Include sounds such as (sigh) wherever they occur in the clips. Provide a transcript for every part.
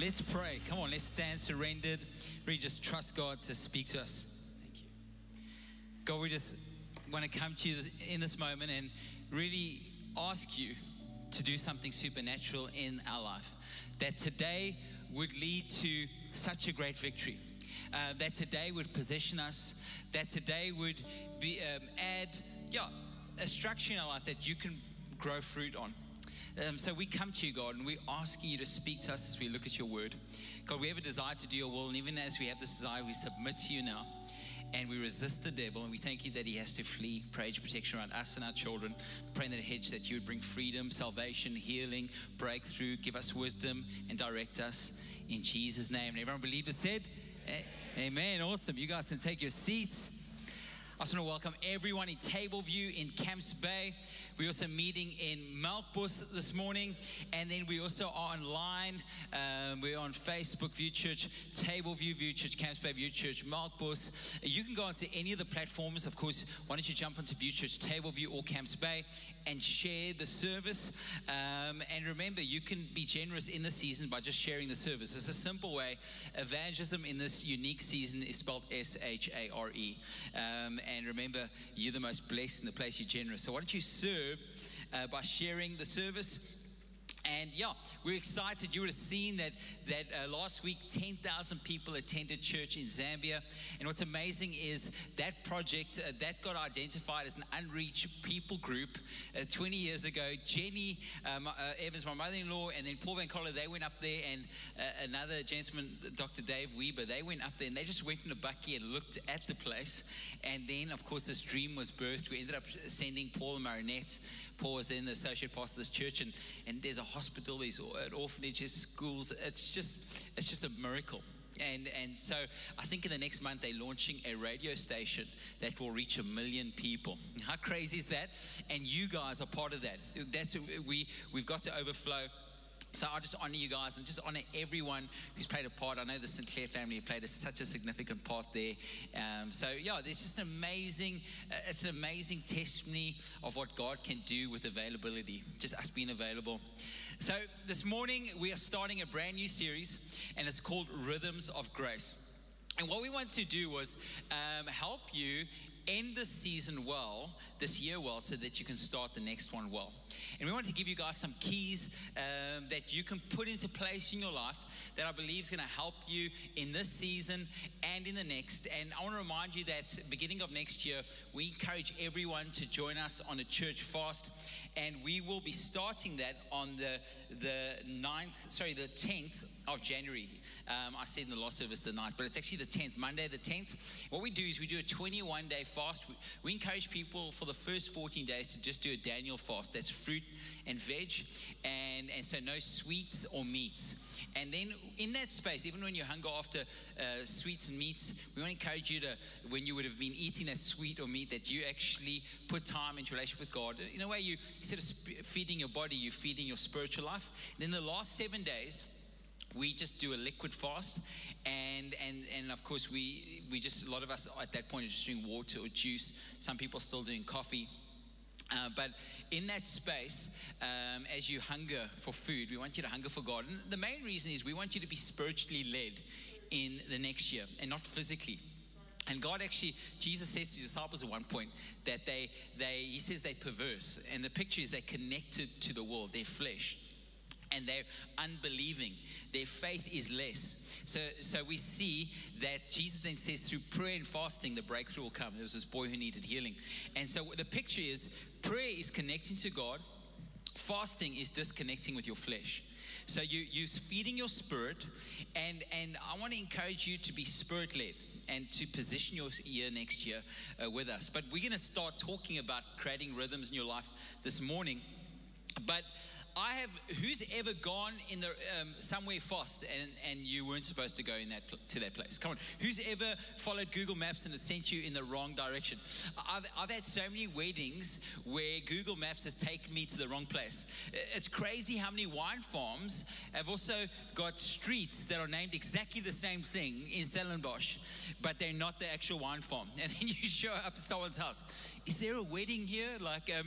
Let's pray. Come on, let's stand surrendered. Really just trust God to speak to us. Thank you. God, we just want to come to you in this moment and really ask you to do something supernatural in our life. That today would lead to such a great victory. Uh, that today would position us, that today would be um, add, yeah, a structure in our life that you can grow fruit on. Um, so we come to you, God, and we're asking you to speak to us as we look at your word. God, we have a desire to do your will, and even as we have this desire, we submit to you now and we resist the devil and we thank you that he has to flee. Pray hedge protection around us and our children. Pray in that hedge that you would bring freedom, salvation, healing, breakthrough, give us wisdom and direct us in Jesus' name. And everyone believed it said, Amen. Awesome. You guys can take your seats. I just want to welcome everyone in Tableview, in Camps Bay. We're also meeting in Melkbos this morning, and then we also are online. Um, we're on Facebook, View Church, Tableview, View Church, Camps Bay, View Church, Melkbos. You can go onto any of the platforms. Of course, why don't you jump onto View Church, Tableview, or Camps Bay and share the service. Um, and remember, you can be generous in the season by just sharing the service. It's a simple way. Evangelism in this unique season is spelled S H A R E. Um, and remember, you're the most blessed in the place you're generous. So why don't you serve uh, by sharing the service? And yeah, we're excited. You would have seen that that uh, last week, 10,000 people attended church in Zambia. And what's amazing is that project uh, that got identified as an unreached people group uh, 20 years ago. Jenny um, uh, Evans, my mother-in-law, and then Paul Van Coller, they went up there, and uh, another gentleman, Dr. Dave Weber, they went up there, and they just went in a bakkie and looked at the place. And then, of course, this dream was birthed. We ended up sending Paul Marinette Paul was then the associate pastor of this church, and, and there's a hospital, there's orphanages, schools. It's just, it's just a miracle. And, and so I think in the next month they're launching a radio station that will reach a million people. How crazy is that? And you guys are part of that. That's we we've got to overflow so I just honor you guys and just honor everyone who's played a part. I know the Sinclair family played a, such a significant part there. Um, so yeah, there's just an amazing, uh, it's an amazing testimony of what God can do with availability, just us being available. So this morning we are starting a brand new series, and it's called Rhythms of Grace. And what we want to do was um, help you end the season well, this year well, so that you can start the next one well. And we want to give you guys some keys um, that you can put into place in your life that I believe is going to help you in this season and in the next. And I want to remind you that beginning of next year, we encourage everyone to join us on a church fast. And we will be starting that on the, the 9th, sorry, the 10th of January. Um, I said in the last service the 9th, but it's actually the 10th, Monday the 10th. What we do is we do a 21 day fast. We, we encourage people for the first 14 days to just do a Daniel fast. That's fruit and veg, and, and so no sweets or meats. And then in that space, even when you hunger after uh, sweets and meats, we want to encourage you to, when you would have been eating that sweet or meat, that you actually put time into relationship with God. In a way, you instead of feeding your body, you're feeding your spiritual life. And then the last seven days, we just do a liquid fast and and and of course we we just a lot of us at that point are just doing water or juice some people are still doing coffee uh, but in that space, um, as you hunger for food, we want you to hunger for God. And the main reason is we want you to be spiritually led in the next year and not physically. And God actually, Jesus says to his disciples at one point that they, they, he says they're perverse. And the picture is they're connected to the world, their flesh and they're unbelieving. Their faith is less. So, so we see that Jesus then says through prayer and fasting, the breakthrough will come. There was this boy who needed healing. And so the picture is prayer is connecting to God, fasting is disconnecting with your flesh. So you, you're feeding your spirit, and, and I want to encourage you to be spirit led and to position your year next year uh, with us. But we're going to start talking about creating rhythms in your life this morning. But I have, who's ever gone in the um, somewhere fast and, and you weren't supposed to go in that to that place? Come on, who's ever followed Google Maps and it sent you in the wrong direction? I've, I've had so many weddings where Google Maps has taken me to the wrong place. It's crazy how many wine farms have also got streets that are named exactly the same thing in Stellenbosch, but they're not the actual wine farm. (laughs) And then you show up at someone's house. Is there a wedding here? Like, um,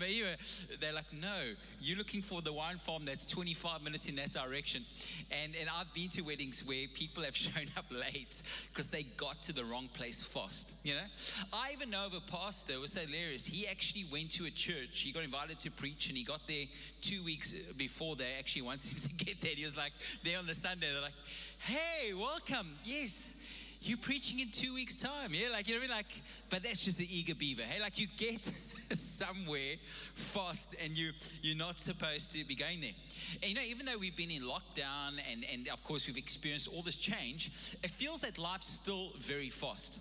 they're like, no, you're looking for the wine farm that's 25 minutes in that direction. And, and I've been to weddings where people have (laughs) shown up late because they got to the wrong place fast, you know? I even know of a pastor, it was hilarious. He actually went to a church, he got invited to preach, and he got there two weeks before they actually (laughs) wanted him to get there. He was like, there on the Sunday, they're like, hey, welcome. Yes you're preaching in two weeks' time. Yeah, like you know what I mean? Like, but that's just the eager beaver. Hey, like you get (laughs) somewhere fast and you you're not supposed to be going there. And you know, even though we've been in lockdown and, and of course we've experienced all this change, it feels that life's still very fast.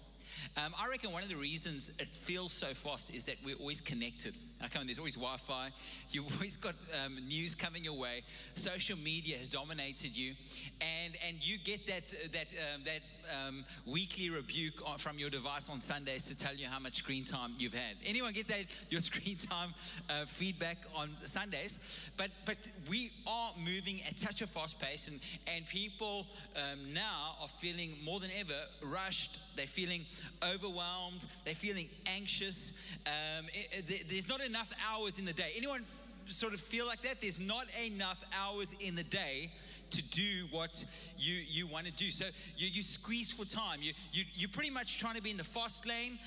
Um, I reckon one of the reasons it feels so fast is that we're always connected. I come, there's always Wi Fi, you've (laughs) always got um, news coming your way, social media has dominated you, and, and you get that, that, um, that um, weekly rebuke from your device on Sundays to tell you how much screen time you've had. Anyone get that, (laughs) your screen time uh, feedback on Sundays? But, but we are moving at such a fast pace, and, and people um, now are feeling more than ever rushed, they're feeling overwhelmed, they're feeling anxious. Um, it, it, there's not enough hours in the day. Anyone sort of feel like that? There's not enough hours in the day to do what you, you want to do. So you, you squeeze for time. You, you, you're pretty much trying to be in the fast lane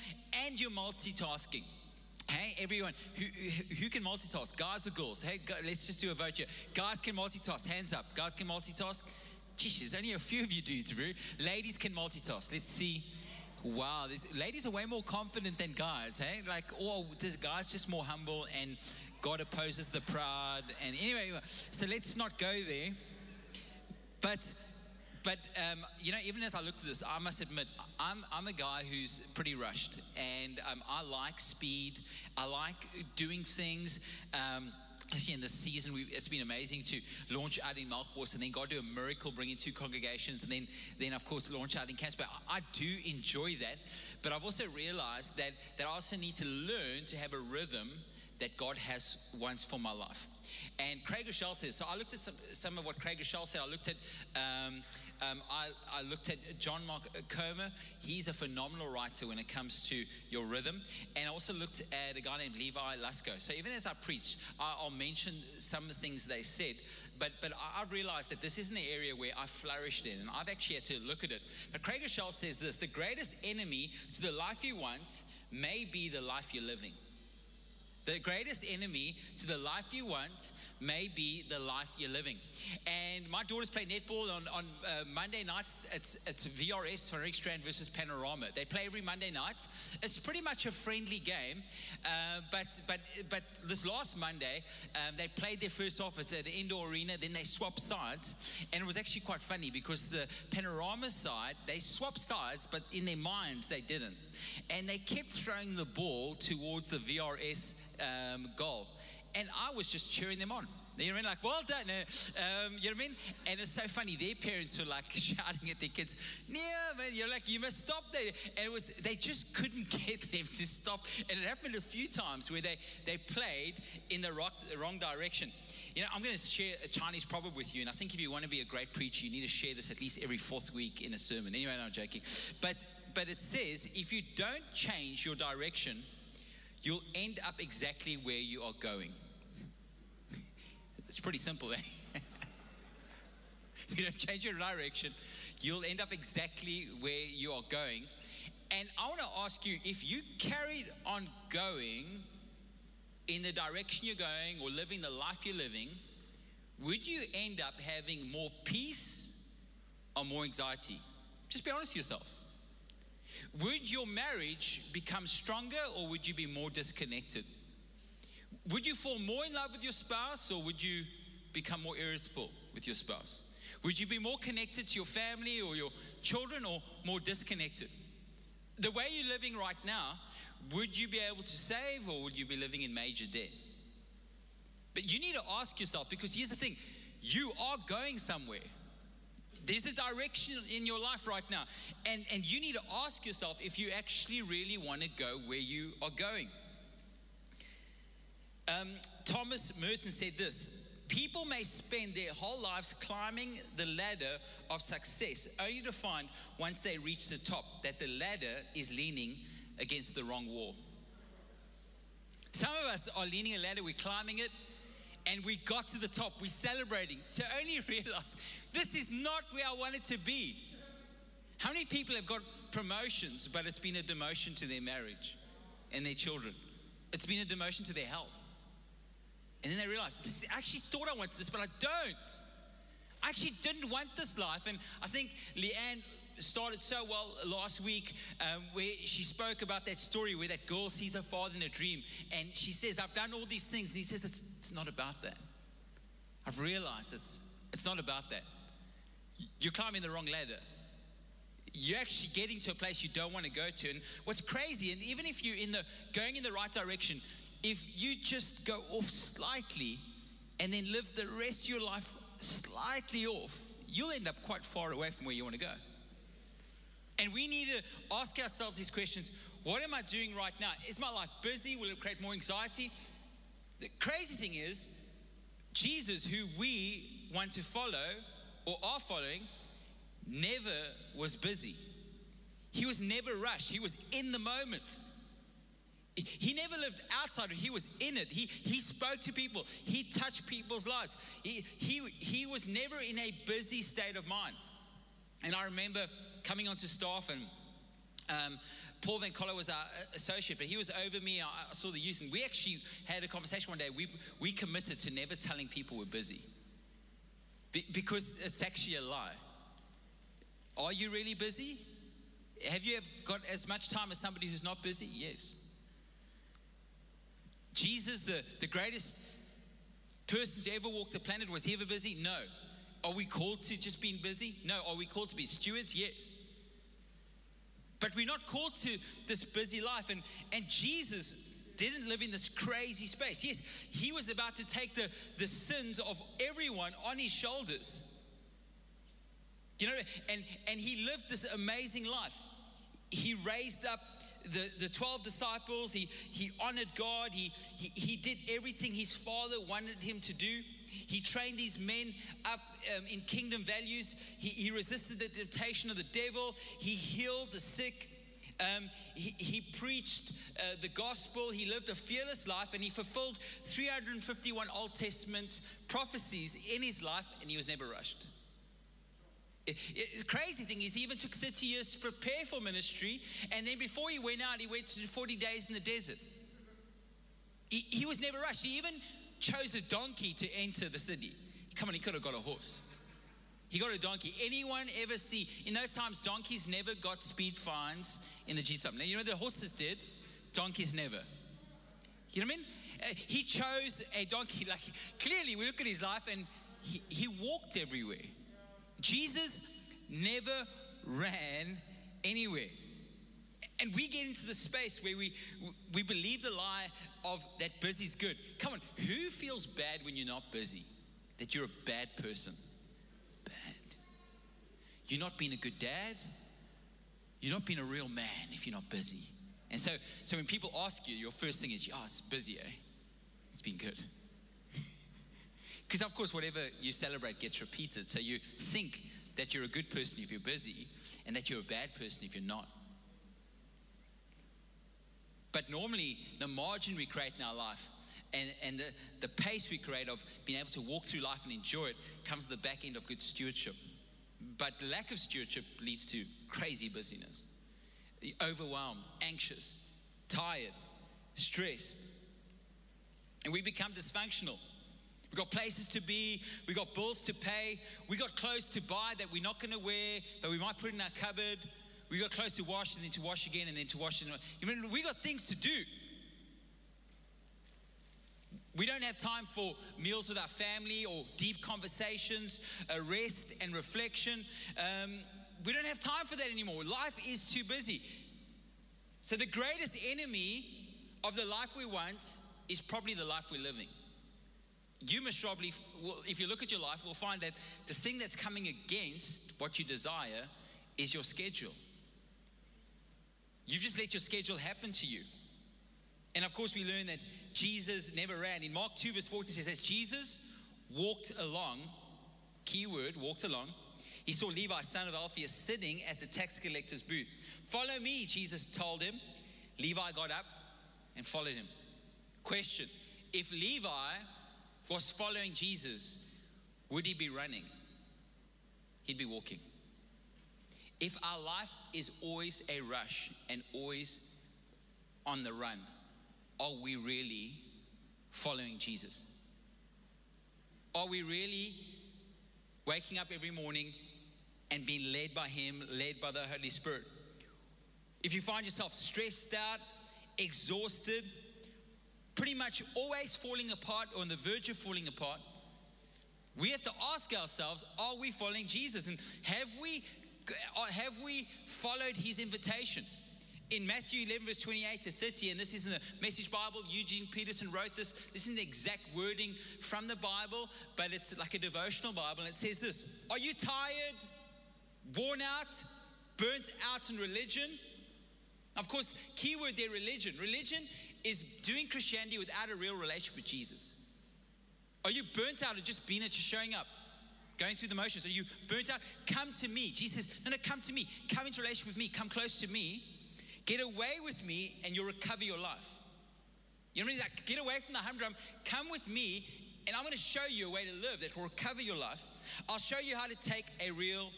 and you're multitasking. Hey, everyone who, who can multitask, guys or girls? Hey, let's just do a vote here. Guys can multitask, hands up. Guys can multitask. Geez, there's only a few of you dudes, bro. Ladies can multitask. Let's see. Wow, ladies are way more confident than guys, hey? Like, oh, guys just more humble and God opposes the proud. And anyway, so let's not go there. But but um, you know, even as I look at this, I must admit, I'm, I'm a guy who's pretty rushed, and um, I like speed. I like doing things. Um, Actually, in this season, it's been amazing to launch out in Melkbos and then God do a miracle, bringing two congregations, and then, then of course, launch out in Casper. I, I do enjoy that, but I've also realized that, that I also need to learn to have a rhythm that God has once for my life. And Craig Groeschel says, so I looked at some, some of what Craig Groeschel said. I looked at, um, um, I, I, looked at John Mark Comer. He's a phenomenal writer when it comes to your rhythm. And I also looked at a guy named Levi Lusko. So even as I preach, I'll mention some of the things they said. But, but I've realized that this isn't an area where I flourished in. And I've actually had to look at it. But Craig Groeschel says this, the greatest enemy to the life you want may be the life you're living. The greatest enemy to the life you want may be the life you're living. And my daughters play netball on, on uh, Monday nights. It's, it's VRS for Strand versus Panorama. They play every Monday night. It's pretty much a friendly game. Uh, but, but, but this last Monday, um, they played their first half at an indoor arena. Then they swapped sides. And it was actually quite funny because the Panorama side, they swapped sides, but in their minds, they didn't. And they kept throwing the ball towards the VRS um, goal. And I was just cheering them on. You know what I mean? Like, well done. Um, you know what I mean? And it's so funny. Their parents were like (laughs) shouting at their kids, "Yeah, man!" You're like, "You must stop there." And it was they just couldn't (laughs) get them to stop. And it happened a few times where they they played in the, rock, the wrong direction. You know, I'm going to share a Chinese proverb with you, and I think if you want to be a great preacher, you need to share this at least every fourth week in a sermon. Anyway, I'm joking. But but it says if you don't change your direction you'll end up exactly where you are going. It's pretty simple, eh? (laughs) if you don't change your direction, you'll end up exactly where you are going. And I want to ask you if you carried on going in the direction you're going or living the life you're living, would you end up having more peace or more anxiety? Just be honest with yourself. Would your marriage become stronger or would you be more disconnected? Would you fall more in love with your spouse or would you become more irritable with your spouse? Would you be more connected to your family or your children or more disconnected? The way you're living right now, would you be able to save or would you be living in major debt? But you need to ask yourself because here's the thing you are going somewhere. There's a direction in your life right now. And, and you need to ask yourself if you actually really want to go where you are going. Um, Thomas Merton said this People may spend their whole lives climbing the ladder of success only to find once they reach the top that the ladder is leaning against the wrong wall. Some of us are leaning a ladder, we're climbing it, and we got to the top. We're celebrating to only (laughs) realize this is not where I wanted to be. How many people have got promotions, but it's been a demotion to their marriage and their children? It's been a demotion to their health. And then they realize, this, I actually thought I wanted this, but I don't. I actually didn't want this life. And I think Leanne started so well last week um, where she spoke about that story where that girl sees her father in a dream and she says, I've done all these things. And he says, It's, it's not about that. I've realized it's, it's not about that. You're climbing the wrong ladder. You're actually getting to a place you don't want to go to. And what's crazy, and even if you're in the going in the right direction, if you just go off slightly and then live the rest of your life slightly off, you'll end up quite far away from where you want to go. And we need to ask ourselves these questions What am I doing right now? Is my life busy? Will it create more anxiety? The crazy thing is, Jesus, who we want to follow or are following, never was busy. He was never rushed. He was in the moment. He never lived outside, he was in it. He, he spoke to people, he touched people's lives. He, he, he was never in a busy state of mind. And I remember coming onto staff and um, Paul Van Coller was our associate, but he was over me. I, saw the youth, and we actually had a conversation one day. We, we committed to never telling people we're busy Be, because it's actually a lie. Are you really busy? Have you got as much time as somebody who's not busy? Yes. Jesus, the, the greatest person to ever walk the planet, was he ever busy? No. Are we called to just being busy? No. Are we called to be stewards? Yes. But we're not called to this busy life. And, and Jesus didn't live in this crazy space. Yes, he was about to take the, the sins of everyone on his shoulders. You know, and, and he lived this amazing life. He raised up the, the 12 disciples, he, he honored God, he, he, he did everything his father wanted him to do. He trained these men up um, in kingdom values. He, he, resisted the temptation of the devil. He healed the sick. Um, he, he, preached uh, the gospel. He lived a fearless life and he fulfilled 351 Old Testament prophecies in his life, and he was never rushed. The crazy thing is, he even took 30 years to prepare for ministry, and then before he went out, he went to 40 days in the desert. He, he was never rushed. He even chose a donkey to enter the city. Come on, he could have got a horse. He got a donkey. Anyone ever see? In those times, donkeys never got speed fines in the G sub? Now, you know the horses did, donkeys never. You know what I mean? Uh, he chose a donkey. (laughs) Like, clearly, we look at his life and he, he walked everywhere. Jesus never ran anywhere. And we get into the space where we, we believe the lie of that busy's good. Come on, who feels bad when you're not busy? That you're a bad person? Bad. You're not being a good dad. You're not being a real man if you're not busy. And so, so when people ask you, your first thing is, oh, it's busy, eh? It's been good. (laughs) Because, of course, whatever you celebrate gets repeated. So you think that you're a good person if you're busy and that you're a bad person if you're not. But normally, the margin we create in our life and, and the, the pace we create of being able to walk through life and enjoy it comes at the back end of good stewardship. But lack of stewardship leads to crazy busyness, overwhelmed, anxious, tired, stressed. And we become dysfunctional. We've got places to be, we've got bills to pay, we got clothes to buy that we're not going to wear, but we might put in our cupboard. We got close to wash and then to wash again and then to wash. And we got things to do. We don't have time for meals with our family or deep conversations, uh, rest and reflection. Um, we don't have time for that anymore. Life is too busy. So, the greatest enemy of the life we want is probably the life we're living. You must probably, if you look at your life, will find that the thing that's coming against what you desire is your schedule. You've just let your schedule happen to you. And of course, we learn that Jesus never ran. In Mark 2, verse 14 says, Jesus walked along, keyword, walked along. He saw Levi, son of Alphaeus, sitting at the tax collector's booth. Follow me, Jesus told him. Levi got up and followed him. Question If Levi was following Jesus, would he be running? He'd be walking. If our life is always a rush and always on the run, are we really following Jesus? Are we really waking up every morning and being led by Him, led by the Holy Spirit? If you find yourself stressed out, exhausted, pretty much always falling apart or on the verge of falling apart, we have to ask ourselves are we following Jesus? And have we, Uh, have we followed His invitation? in Matthew 11, verse 28 to 30, and this is in the Message Bible, Eugene Peterson wrote this. This isn't exact wording from the Bible, but it's like a devotional Bible. And it says this Are you tired, worn out, burnt out in religion? Of course, keyword there religion. Religion is doing Christianity without a real relationship with Jesus. Are you burnt out of just being at showing up? Going through the motions. Are you burnt out? Come to me. Jesus No, no, come to me. Come into relation with me. Come close to me. Get away with me and you'll recover your life. You know what I mean? Like, get away from the humdrum, come with me, and I'm going to show you a way to live that will recover your life. I'll show you how to take a real,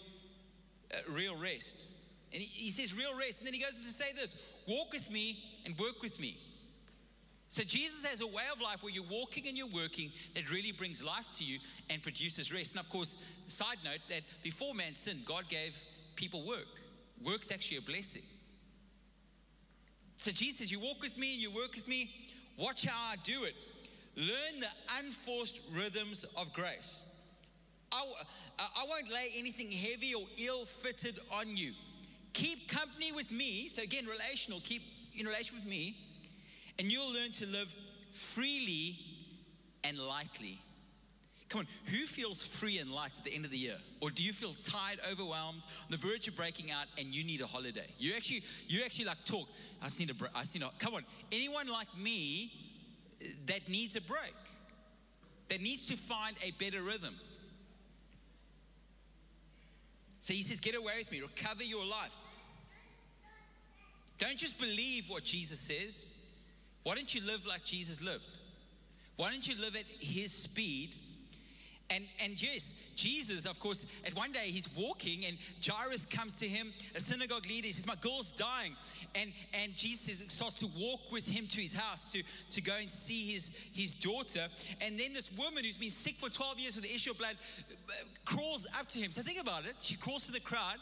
a real rest. And he, he says, real rest. And then he goes on to say this walk with me and work with me. So Jesus has a way of life where you're walking and you're working that really brings life to you and produces rest. And of course, side note that before man sinned, God gave people work. Work's actually a blessing. So Jesus says, You walk with me and you work with me. Watch how I do it. Learn the unforced rhythms of grace. I, I won't lay anything heavy or ill fitted on you. Keep company with me. So, again, relational, keep in relation with me, and you'll learn to live freely and lightly. Come on, who feels free and light at the end of the year? Or do you feel tired, overwhelmed, on the verge of breaking out, and you need a holiday? You actually, you actually like talk. I just need a break. I just need a, come on. Anyone like me that needs a break, that needs to find a better rhythm. So he says, get away with me, recover your life. Don't just believe what Jesus says. Why don't you live like Jesus lived? Why don't you live at his speed? And, and yes, Jesus, of course, at one day he's walking and Jairus comes to him, a synagogue leader. He says, My girl's dying. And, and Jesus starts to walk with him to his house to, to go and see his, his daughter. And then this woman who's been sick for 12 years with the issue of blood uh, crawls up to him. So think about it. She crawls to the crowd.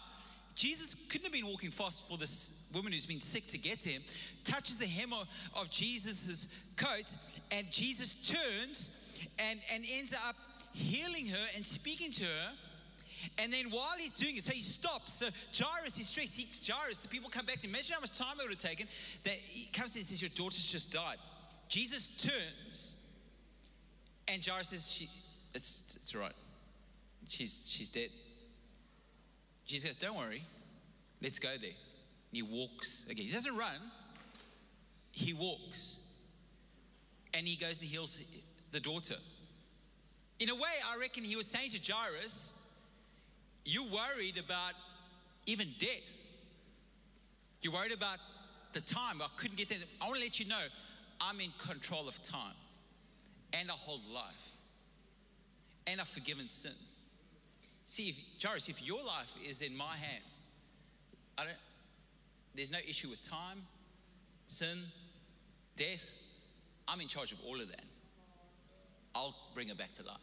Jesus couldn't have been walking fast for this woman who's been sick to get to him, touches the hem of, of Jesus' coat, and Jesus turns and, and ends up healing her and speaking to her. And then while he's doing it, so he stops. So Jairus is stressed. Jairus, the people come back to him. Imagine how much time it would have taken. That he comes and says, Your daughter's just died. Jesus turns, and Jairus says, she, it's, it's all right. She's, she's dead. Jesus goes, Don't worry. Let's go there. And he walks again. He doesn't run, he walks. And he goes and heals the daughter. In a way, I reckon he was saying to Jairus, You're worried about even death. You're worried about the time. I couldn't get there. I want to let you know I'm in control of time and I hold life and I've forgiven sins. See, if, Jairus, if your life is in my hands, I don't, there's no issue with time, sin, death. I'm in charge of all of that. I'll bring it back to life.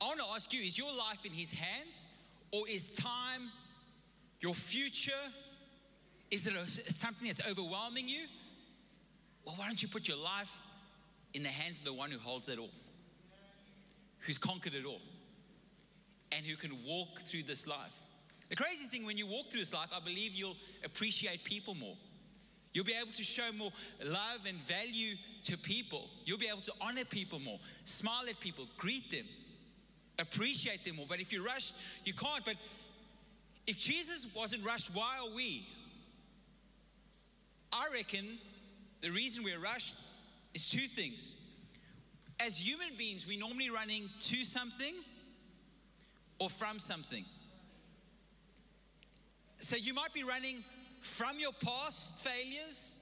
I want to ask you is your life in His hands or is time your future? Is it a, something that's overwhelming you? Well, why don't you put your life in the hands of the one who holds it all, who's conquered it all, and who can walk through this life? The crazy thing when you walk through this life, I believe you'll appreciate people more. You'll be able to show more love and value to people. You'll be able to honor people more, smile at people, greet them, appreciate them more. But if you rush, you can't. But if Jesus wasn't rushed, why are we? I reckon the reason we're rushed is two things. As human beings, we're normally running to something or from something. So you might be running from your past failures,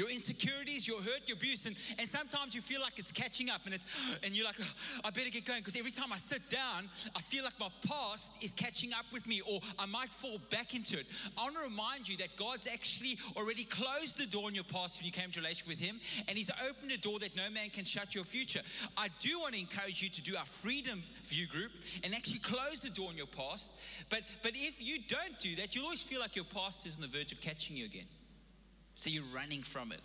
your insecurities, your hurt, your abuse, and, and sometimes you feel like it's catching up and it's (gasps) and you're like, oh, I better get going because every time I sit down, I feel like my past is catching up with me or I might fall back into it. I want to remind you that God's actually already closed the door in your past when you came to relation with Him, and He's opened a door that no man can shut your future. I do want to encourage you to do our freedom view group and actually close the door in your past. But but if you don't do that, you'll always feel like your past is on the verge of catching you again. So you're running from it.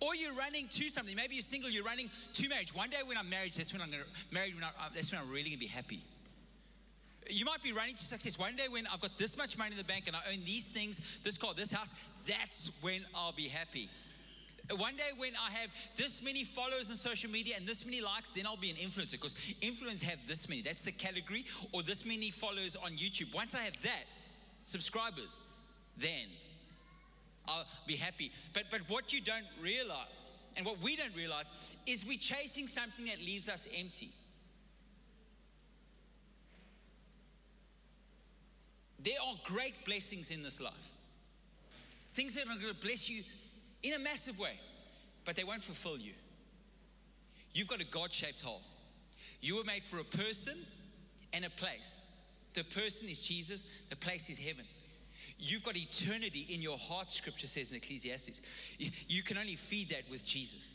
Or you're running to something. Maybe you're single, you're running to marriage. One day when I'm married, that's when I'm to married. When I, uh, that's when I'm really to be happy. You might be running to success. One day when I've got this much money in the bank and I own these things, this car, this house, that's when I'll be happy. One day when I have this many followers on social media and this many likes, then I'll be an influencer because influencers have this many. That's the category, or this many followers on YouTube. Once I have that, subscribers, then I'll be happy. But, but what you don't realize, and what we don't realize, is we're chasing something that leaves us empty. There are great blessings in this life. Things that are going to bless you in a massive way, but they won't fulfill you. You've got a God shaped hole. You were made for a person and a place. The person is Jesus, the place is heaven. You've got eternity in your heart, scripture says in Ecclesiastes. You can only feed that with Jesus.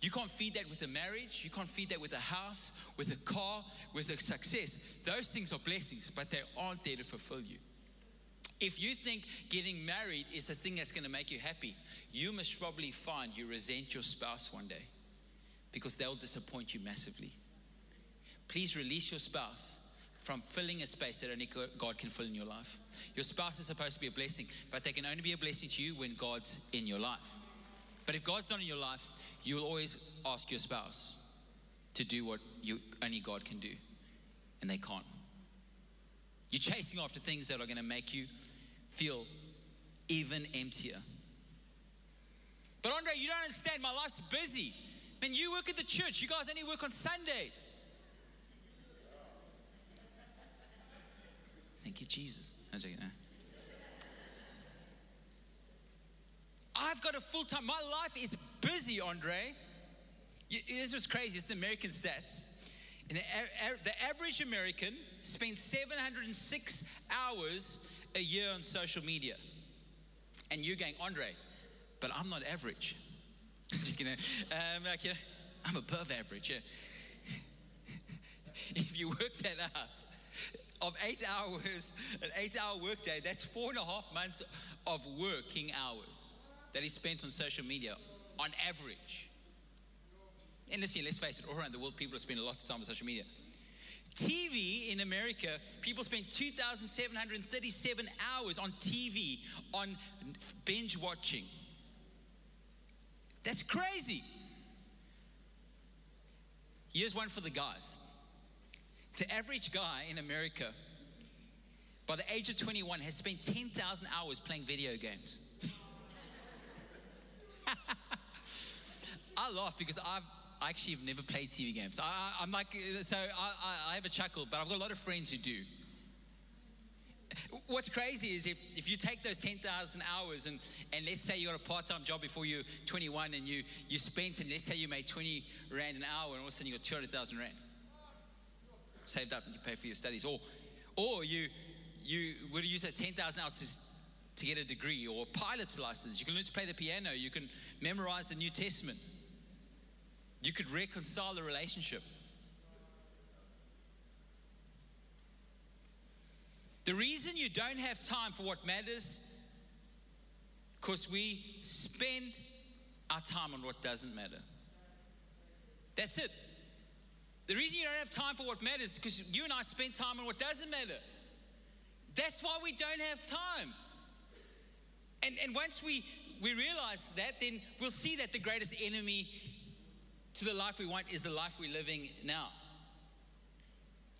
You can't feed that with a marriage. You can't feed that with a house, with a car, with a success. Those things are blessings, but they aren't there to fulfill you. If you think getting married is a thing that's going to make you happy, you must probably find you resent your spouse one day because they'll disappoint you massively. Please release your spouse from filling a space that only God can fill in your life. Your spouse is supposed to be a blessing, but they can only be a blessing to you when God's in your life. But if God's not in your life, you will always ask your spouse to do what you, only God can do, and they can't. You're chasing after things that are going to make you feel even emptier. But Andre, you don't understand. My life's busy. Man, you work at the church. You guys only work on Sundays. Thank you, Jesus. I've got a full time, my life is busy, Andre. This was crazy. It's the American stats. And the, the average American spends 706 hours a year on social media. And you're going, Andre, but I'm not average. (laughs) you know, um, like, you know, I'm above average. Yeah. (laughs) if you work that out, of eight (laughs) hours, an eight hour workday, that's four and a half months of working hours that is spent on social media on average. And listen, let's face it, all around the world, people are spending lots of time on social media. TV in America, people spend 2,737 hours on TV on binge watching. That's crazy. Here's one for the guys. The average guy in America, by the age of 21, has spent 10,000 hours playing video games. (laughs) I laugh because I've I actually have never played TV games. I, am like, so I, I have a chuckle, but I've got a lot of friends who do. What's crazy is if, if you take those 10,000 hours and, and let's say you got a part-time job before you're 21 and you, you spent and let's say you made 20 Rand an hour and all of a sudden you got 200,000 Rand saved up and you pay for your studies. Or, or you, you would use that 10,000 hours to get a degree or a pilot's license. You can learn to play the piano. You can memorize the New Testament. You could reconcile the relationship. The reason you don't have time for what matters because we spend our time on what doesn't matter. That's it. The reason you don't have time for what matters is because you and I spend time on what doesn't matter. That's why we don't have time. And, and once we, we realize that, then we'll see that the greatest enemy to the life we want is the life we're living now.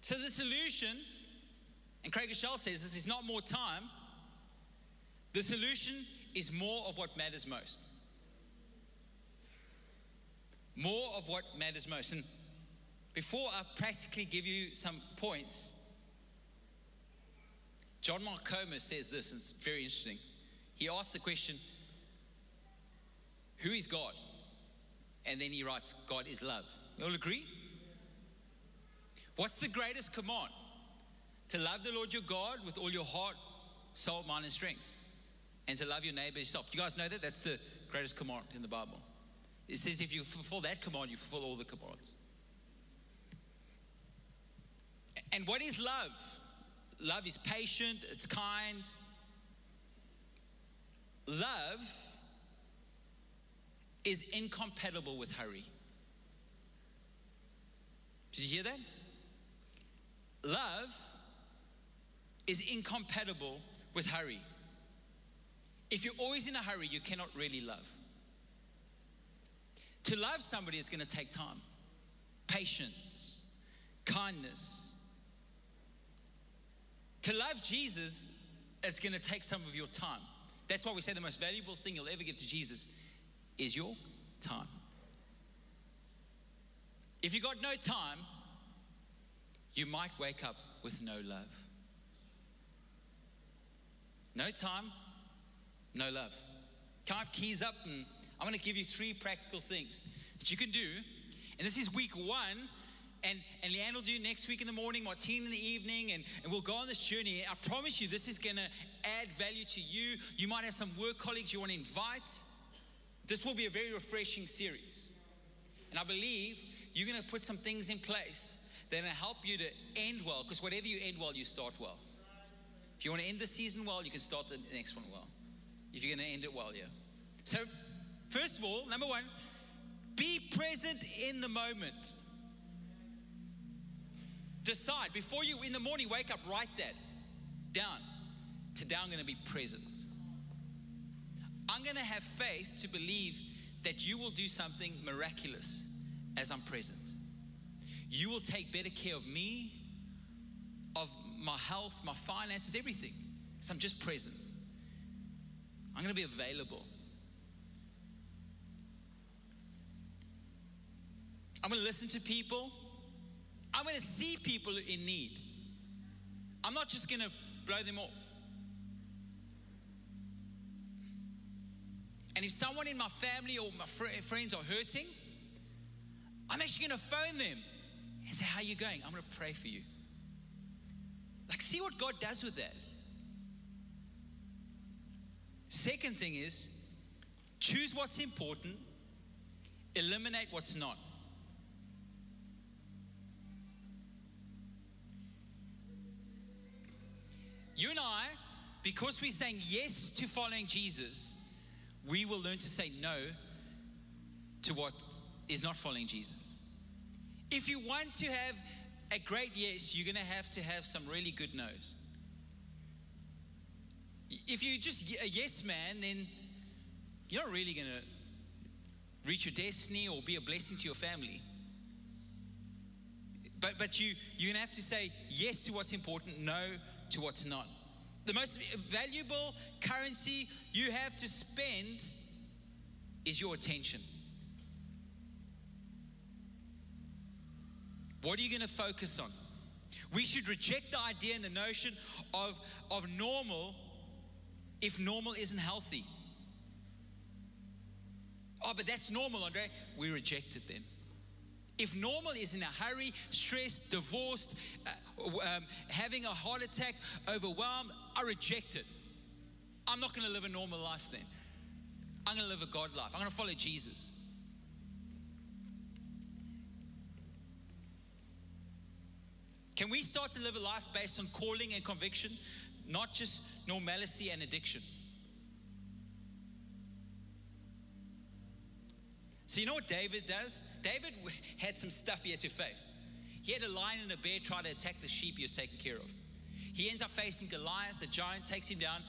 So the solution, and Craig Groeschel says this is not more time. The solution is more of what matters most. More of what matters most. And before I practically give you some points, John Mark Comer says this, and it's very interesting. He asked the question Who is God? And then he writes, God is love. You all agree? What's the greatest command? To love the Lord your God with all your heart, soul, mind, and strength. And to love your neighbor as yourself. Do you guys know that? That's the greatest command in the Bible. It says if you fulfill that command, you fulfill all the commands. And what is love? Love is patient, it's kind. Love is incompatible with hurry. Did you hear that? Love is incompatible with hurry. If you're always in a hurry, you cannot really love. To love somebody is going to take time, patience, kindness. To love Jesus is going to take some of your time. That's why we say the most valuable thing you'll ever give to Jesus is your time. If you got no time, you might wake up with no love. No time, no love. Can I have keys up? And I'm going to give you three practical things that you can do. And this is week one. And, and Leanne will do next week in the morning, Martine in the evening, and, and we'll go on this journey. I promise you, this is going to add value to you. You might have some work colleagues you want to invite. This will be a very refreshing series. And I believe you're going to put some things in place that are going to help you to end well, because whatever you end well, you start well. If you want to end the season well, you can start the next one well. If you're going to end it well, yeah. So, first of all, number one, be present in the moment. Decide before you in the morning wake up, write that down. Today I'm going to be present. I'm going to have faith to believe that you will do something miraculous as I'm present. You will take better care of me, of my health, my finances, everything. So I'm just present. I'm going to be available. I'm going to listen to people. I'm going to see people in need. I'm not just going to blow them off. And if someone in my family or my fr- friends are hurting, I'm actually going to phone them and say, How are you going? I'm going to pray for you. Like, see what God does with that. Second thing is choose what's important, eliminate what's not. You and I, because we're saying yes to following Jesus, we will learn to say no to what is not following Jesus. If you want to have a great yes, you're going to have to have some really good no's. If you're just a yes man, then you're not really going to reach your destiny or be a blessing to your family. But, but you, you're going to have to say yes to what's important, no to what's not. The most valuable currency you have to spend is your attention. What are you going to focus on? We should reject the idea and the notion of, of normal if normal isn't healthy. Oh, but that's normal, Andre. We reject it then. If normal is in a hurry, stressed, divorced, uh, um, having a heart attack, overwhelmed, I reject it. I'm not going to live a normal life then. I'm going to live a God life. I'm going to follow Jesus. Can we start to live a life based on calling and conviction, not just normalcy and addiction? So, you know what David does? David had some stuff he had to face. He had a lion and a bear try to attack the sheep he was taking care of. He ends up facing Goliath, the giant takes him down.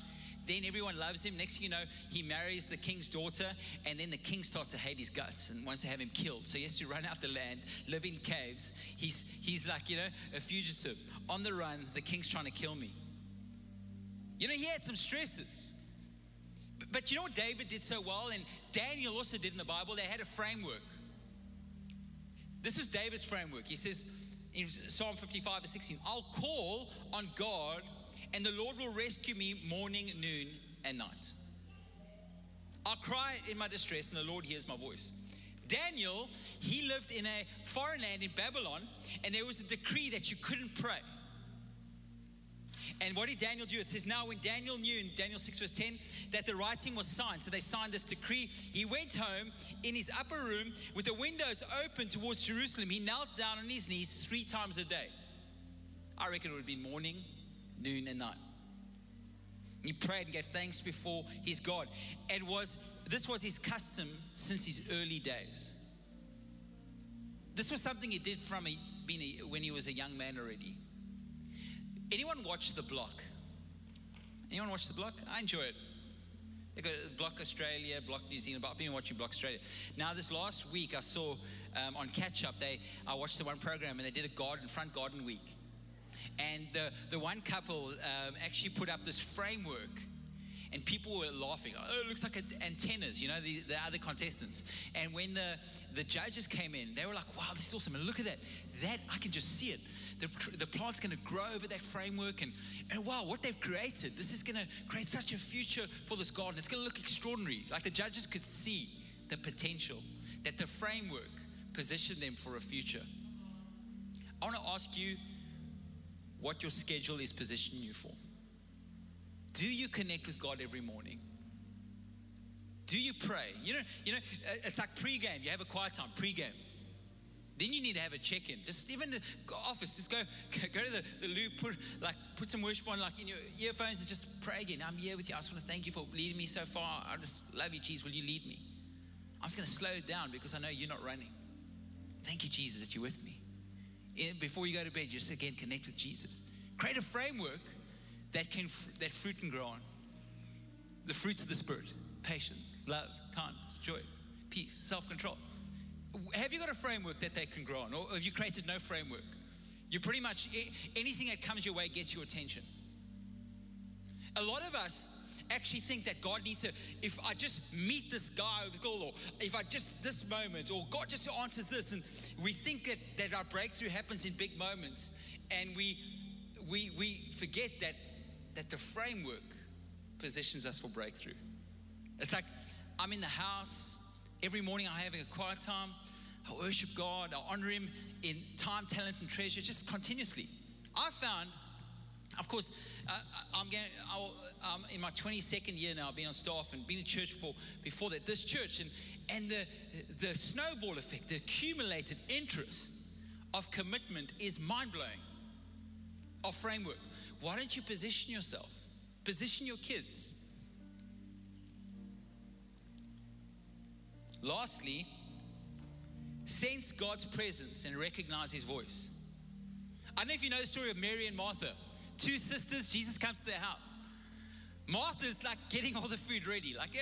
Then everyone loves him. Next thing you know, he marries the king's daughter, and then the king starts to hate his guts and wants to have him killed. So he has to run out the land, live in caves. He's, he's like, you know, a fugitive on the run. The king's trying to kill me. You know, he had some stresses. But, but you know what David did so well, and Daniel also did in the Bible? They had a framework. This is David's framework. He says in Psalm 55 verse 16, I'll call on God and the Lord will rescue me morning, noon, and night. I'll cry in my distress, and the Lord hears my voice. Daniel, he lived in a foreign land in Babylon, and there was a decree that you couldn't pray. And what did Daniel do? It says, Now, when Daniel knew in Daniel 6, verse 10, that the writing was signed, so they signed this decree, he went home in his upper room with the windows open towards Jerusalem. He knelt down on his knees three times a day. I reckon it would be morning, noon, and night. He prayed and gave thanks before his God. And was this was his custom since his early days. This was something he did from a, a, when he was a young man already. Anyone watch The Block? Anyone watch The Block? I enjoy it. They got Block Australia, Block New Zealand, but I've been watching Block Australia. Now, this last week, I saw um, on Catch Up, they I watched the one program and they did a garden front garden week, and the the one couple um, actually put up this framework and people were laughing. Oh, it looks like antennas, you know, the, the other contestants. And when the, the judges came in, they were like, wow, this is awesome. And look at that. That, I can just see it. The, the plant's going to grow over that framework. And, and wow, what they've created, this is going to create such a future for this garden. It's going to look extraordinary. Like the judges could see the potential that the framework positioned them for a future. I want to ask you what your schedule is positioning you for. Do you connect with God every morning? Do you pray? You know, you know, uh, it's like pre-game. You have a quiet time, pre-game. Then you need to have a check-in. Just even the office, just go (laughs) go to the, the loop, put like put some worship on like in your earphones and just pray again. I'm here with you. I just want to thank you for leading me so far. I just love you, Jesus. Will you lead me? I'm just going to slow down because I know you're not running. Thank you, Jesus, that you're with me. Before you go to bed, just again connect with Jesus. Create a framework that, can, that fruit can grow on. The fruits of the Spirit patience, love, kindness, joy, peace, self control. Have you got a framework that they can grow on? Or have you created no framework? You pretty much, anything that comes your way gets your attention. A lot of us actually think that God needs to, if I just meet this guy or girl, or if I just this moment, or God just answers this, and we think that, that our breakthrough happens in big moments, and we we we forget that that the framework positions us for breakthrough. It's like I'm in the house, every morning I'm having a quiet time, I worship God, I honor Him in time, talent, and treasure, just continuously. I found, of course, uh, I'm going. i am in my 22nd year now. Been on staff and been in church for before that. This church and and the the snowball effect, the accumulated interest of commitment is mind blowing. Of framework. Why don't you position yourself? Position your kids. Lastly, sense God's presence and recognize his voice. I don't know if you know the story of Mary and Martha, two sisters, Jesus comes to their house. Martha's like getting all the food ready, like, yeah,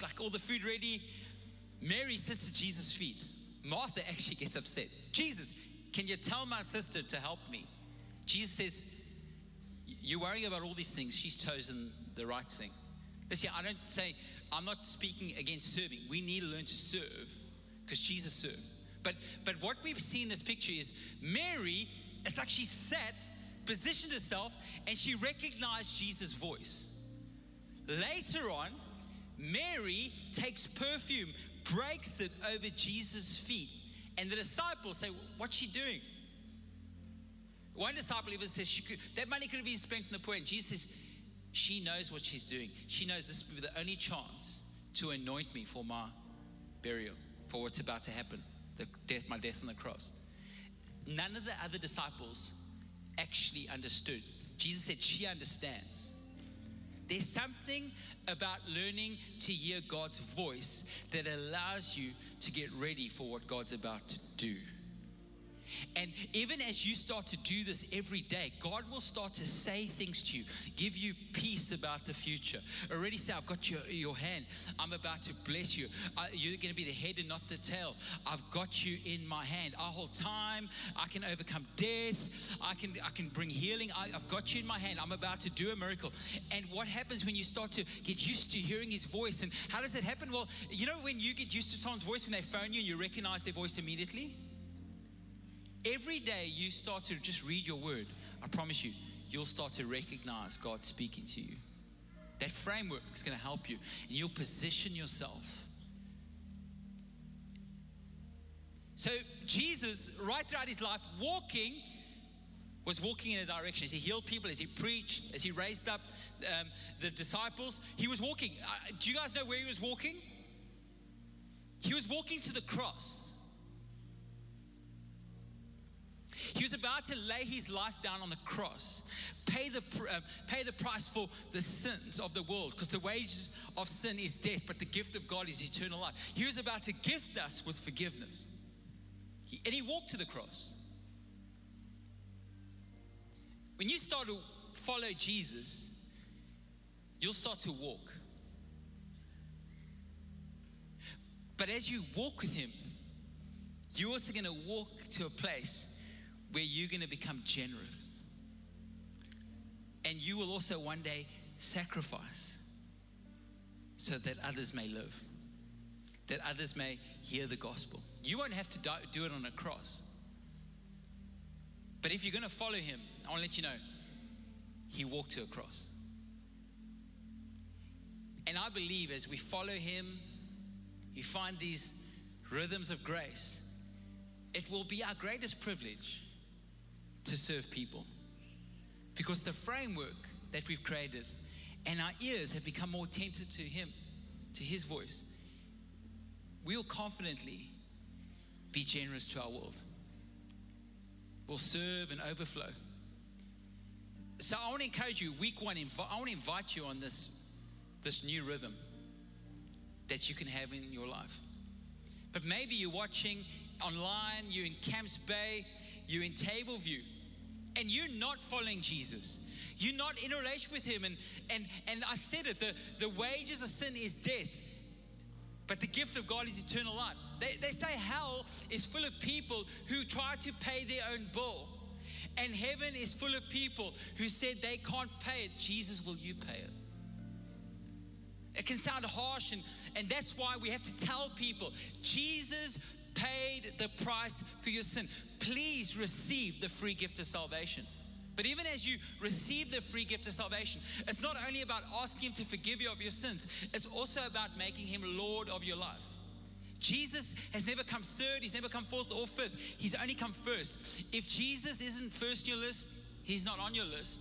like all the food ready. Mary sits at Jesus' feet. Martha actually gets upset. Jesus, can you tell my sister to help me? Jesus says, you're worrying about all these things. She's chosen the right thing. Listen, I don't say, I'm not speaking against serving. We need to learn to serve because Jesus served. But, but what we've seen in this picture is Mary, it's like she sat, positioned herself, and she recognized Jesus' voice. Later on, Mary takes perfume, breaks it over Jesus' feet, and the disciples say, What's she doing? One disciple even says could, that money could have been spent on the poor. And Jesus says, she knows what she's doing. She knows this will be the only chance to anoint me for my burial, for what's about to happen, the death, my death on the cross. None of the other disciples actually understood. Jesus said, She understands. There's something about learning to hear God's voice that allows you to get ready for what God's about to do. And even as you start to do this every day, God will start to say things to you, give you peace about the future. Already say, I've got your, your hand. I'm about to bless you. Uh, you're going to be the head and not the tail. I've got you in my hand. I hold time. I can overcome death. I can, I can bring healing. I, I've got you in my hand. I'm about to do a miracle. And what happens when you start to get used to hearing his voice? And how does that happen? Well, you know, when you get used to someone's voice, when they phone you and you recognize their voice immediately? Every day you start to just read your word, I promise you, you'll start to recognize God speaking to you. That framework is going to help you, and you'll position yourself. So, Jesus, right throughout his life, walking, was walking in a direction. As he healed people, as he preached, as he raised up um, the disciples, he was walking. Uh, do you guys know where he was walking? He was walking to the cross. He was about to lay his life down on the cross, pay the, uh, pay the price for the sins of the world, because the wages of sin is death, but the gift of God is eternal life. He was about to gift us with forgiveness. He, and he walked to the cross. When you start to follow Jesus, you'll start to walk. But as you walk with him, you're also going to walk to a place where you're going to become generous. And you will also one day sacrifice so that others may live, that others may hear the gospel. You won't have to do it on a cross. But if you're going to follow him, I want to let you know, he walked to a cross. And I believe as we follow him, you find these rhythms of grace, it will be our greatest privilege to serve people. Because the framework that we've created and our ears have become more attentive to Him, to His voice, we'll confidently be generous to our world. We'll serve and overflow. So I want to encourage you, week one, I want to invite you on this, this new rhythm that you can have in your life. But maybe you're watching online, you're in Camps Bay, you're in Tableview and you're not following Jesus. You're not in a relation with him. And and and I said it, the, the wages of sin is death. But the gift of God is eternal life. They, they say hell is full of people who try to pay their own bill. And heaven is full of people who said they can't pay it. Jesus, will you pay it? It can sound harsh, and, and that's why we have to tell people Jesus paid the price for your sin. Please receive the free gift of salvation. But even as you receive the free gift of salvation, it's not only about asking Him to forgive you of your sins, it's also about making Him Lord of your life. Jesus has never come third, He's never come fourth or fifth. He's only come first. If Jesus isn't first in your list, He's not on your list.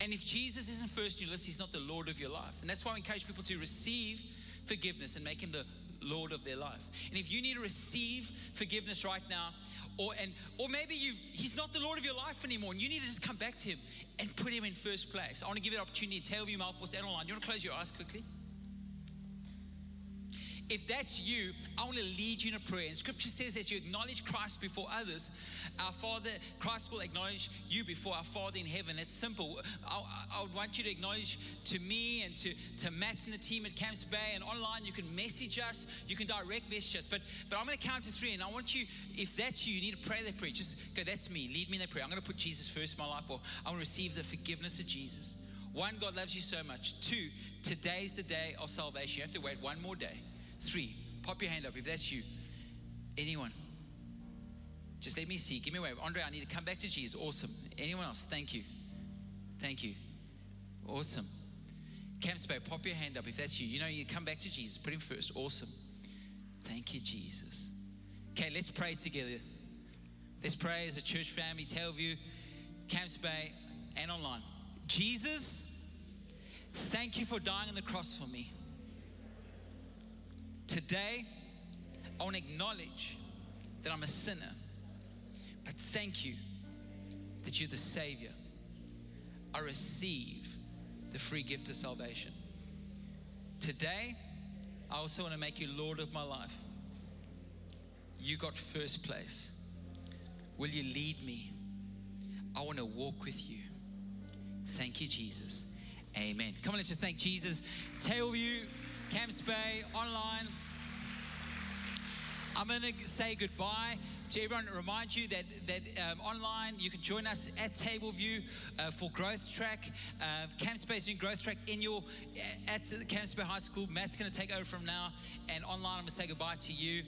And if Jesus isn't first in your list, He's not the Lord of your life. And that's why I encourage people to receive forgiveness and make Him the Lord of their life. And if you need to receive forgiveness right now, or and or maybe you he's not the Lord of your life anymore, and you need to just come back to him and put him in first place. I want to give you an opportunity to tell you Malpos and online. You want to close your eyes quickly? If that's you, I want to lead you in a prayer. And scripture says, as you acknowledge Christ before others, our Father, Christ will acknowledge you before our Father in heaven. It's simple. I, I would want you to acknowledge to me and to, to Matt and the team at Camps Bay and online. You can message us, you can direct message us. But, but I'm going to count to three. And I want you, if that's you, you need to pray that prayer. Just go, that's me. Lead me in that prayer. I'm going to put Jesus first in my life, or I want to receive the forgiveness of Jesus. One, God loves you so much. Two, today's the day of salvation. You have to wait one more day. Three, pop your hand up if that's you. Anyone? Just let me see. Give me a wave. Andre, I need to come back to Jesus. Awesome. Anyone else? Thank you. Thank you. Awesome. Camps Bay, pop your hand up if that's you. You know, you come back to Jesus. Put him first. Awesome. Thank you, Jesus. Okay, let's pray together. Let's pray as a church family, Table View, Camps Bay, and online. Jesus, thank you for dying on the cross for me. Today, I want to acknowledge that I'm a sinner, but thank you that you're the Savior. I receive the free gift of salvation. Today, I also want to make you Lord of my life. You got first place. Will you lead me? I want to walk with you. Thank you, Jesus. Amen. Come on, let's just thank Jesus. Table View. Camps Bay, online. I'm going to say goodbye to everyone, remind you that, that um, online you can join us at Table View uh, for Growth Track. Uh, Camps Bay Growth Track in your at the Camps Bay High School. Matt's going to take over from now, and online I'm going to say goodbye to you,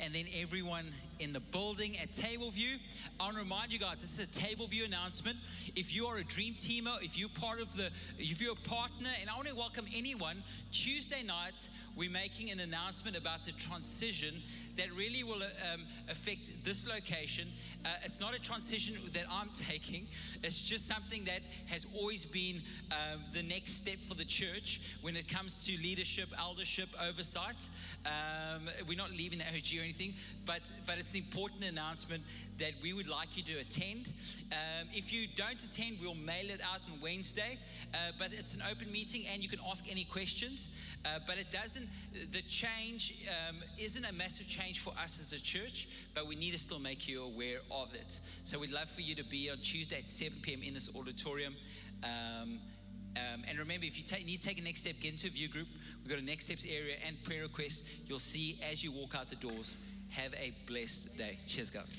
and then everyone in the building at Table View. I want to remind you guys, this is a Table View announcement. If you are a dream teamer, if you're part of the, if you're a partner, and I want to welcome anyone. Tuesday night, we're making an announcement about the transition that really will um, affect this location. Uh, it's not a transition that I'm (laughs) taking. It's just something that has always been um, the next step for the church when it comes to leadership, eldership, oversight. Um, we're not leaving the OG or anything, but but it's an important announcement that we would like you to attend. Um, if you don't attend, we'll mail it out on Wednesday. Uh, but it's an open meeting, and you can ask any questions. Uh, but it doesn't. The change um, isn't a massive change for us as a church, but we need to still make you aware of it. So we'd love for you to be on Tuesday at 7 p.m. in this auditorium. Um, um, and remember, if you take, need to take a next step, get into a view group. We've got a next steps area and prayer requests. You'll see as you walk out the doors. Have a blessed day. Cheers, guys.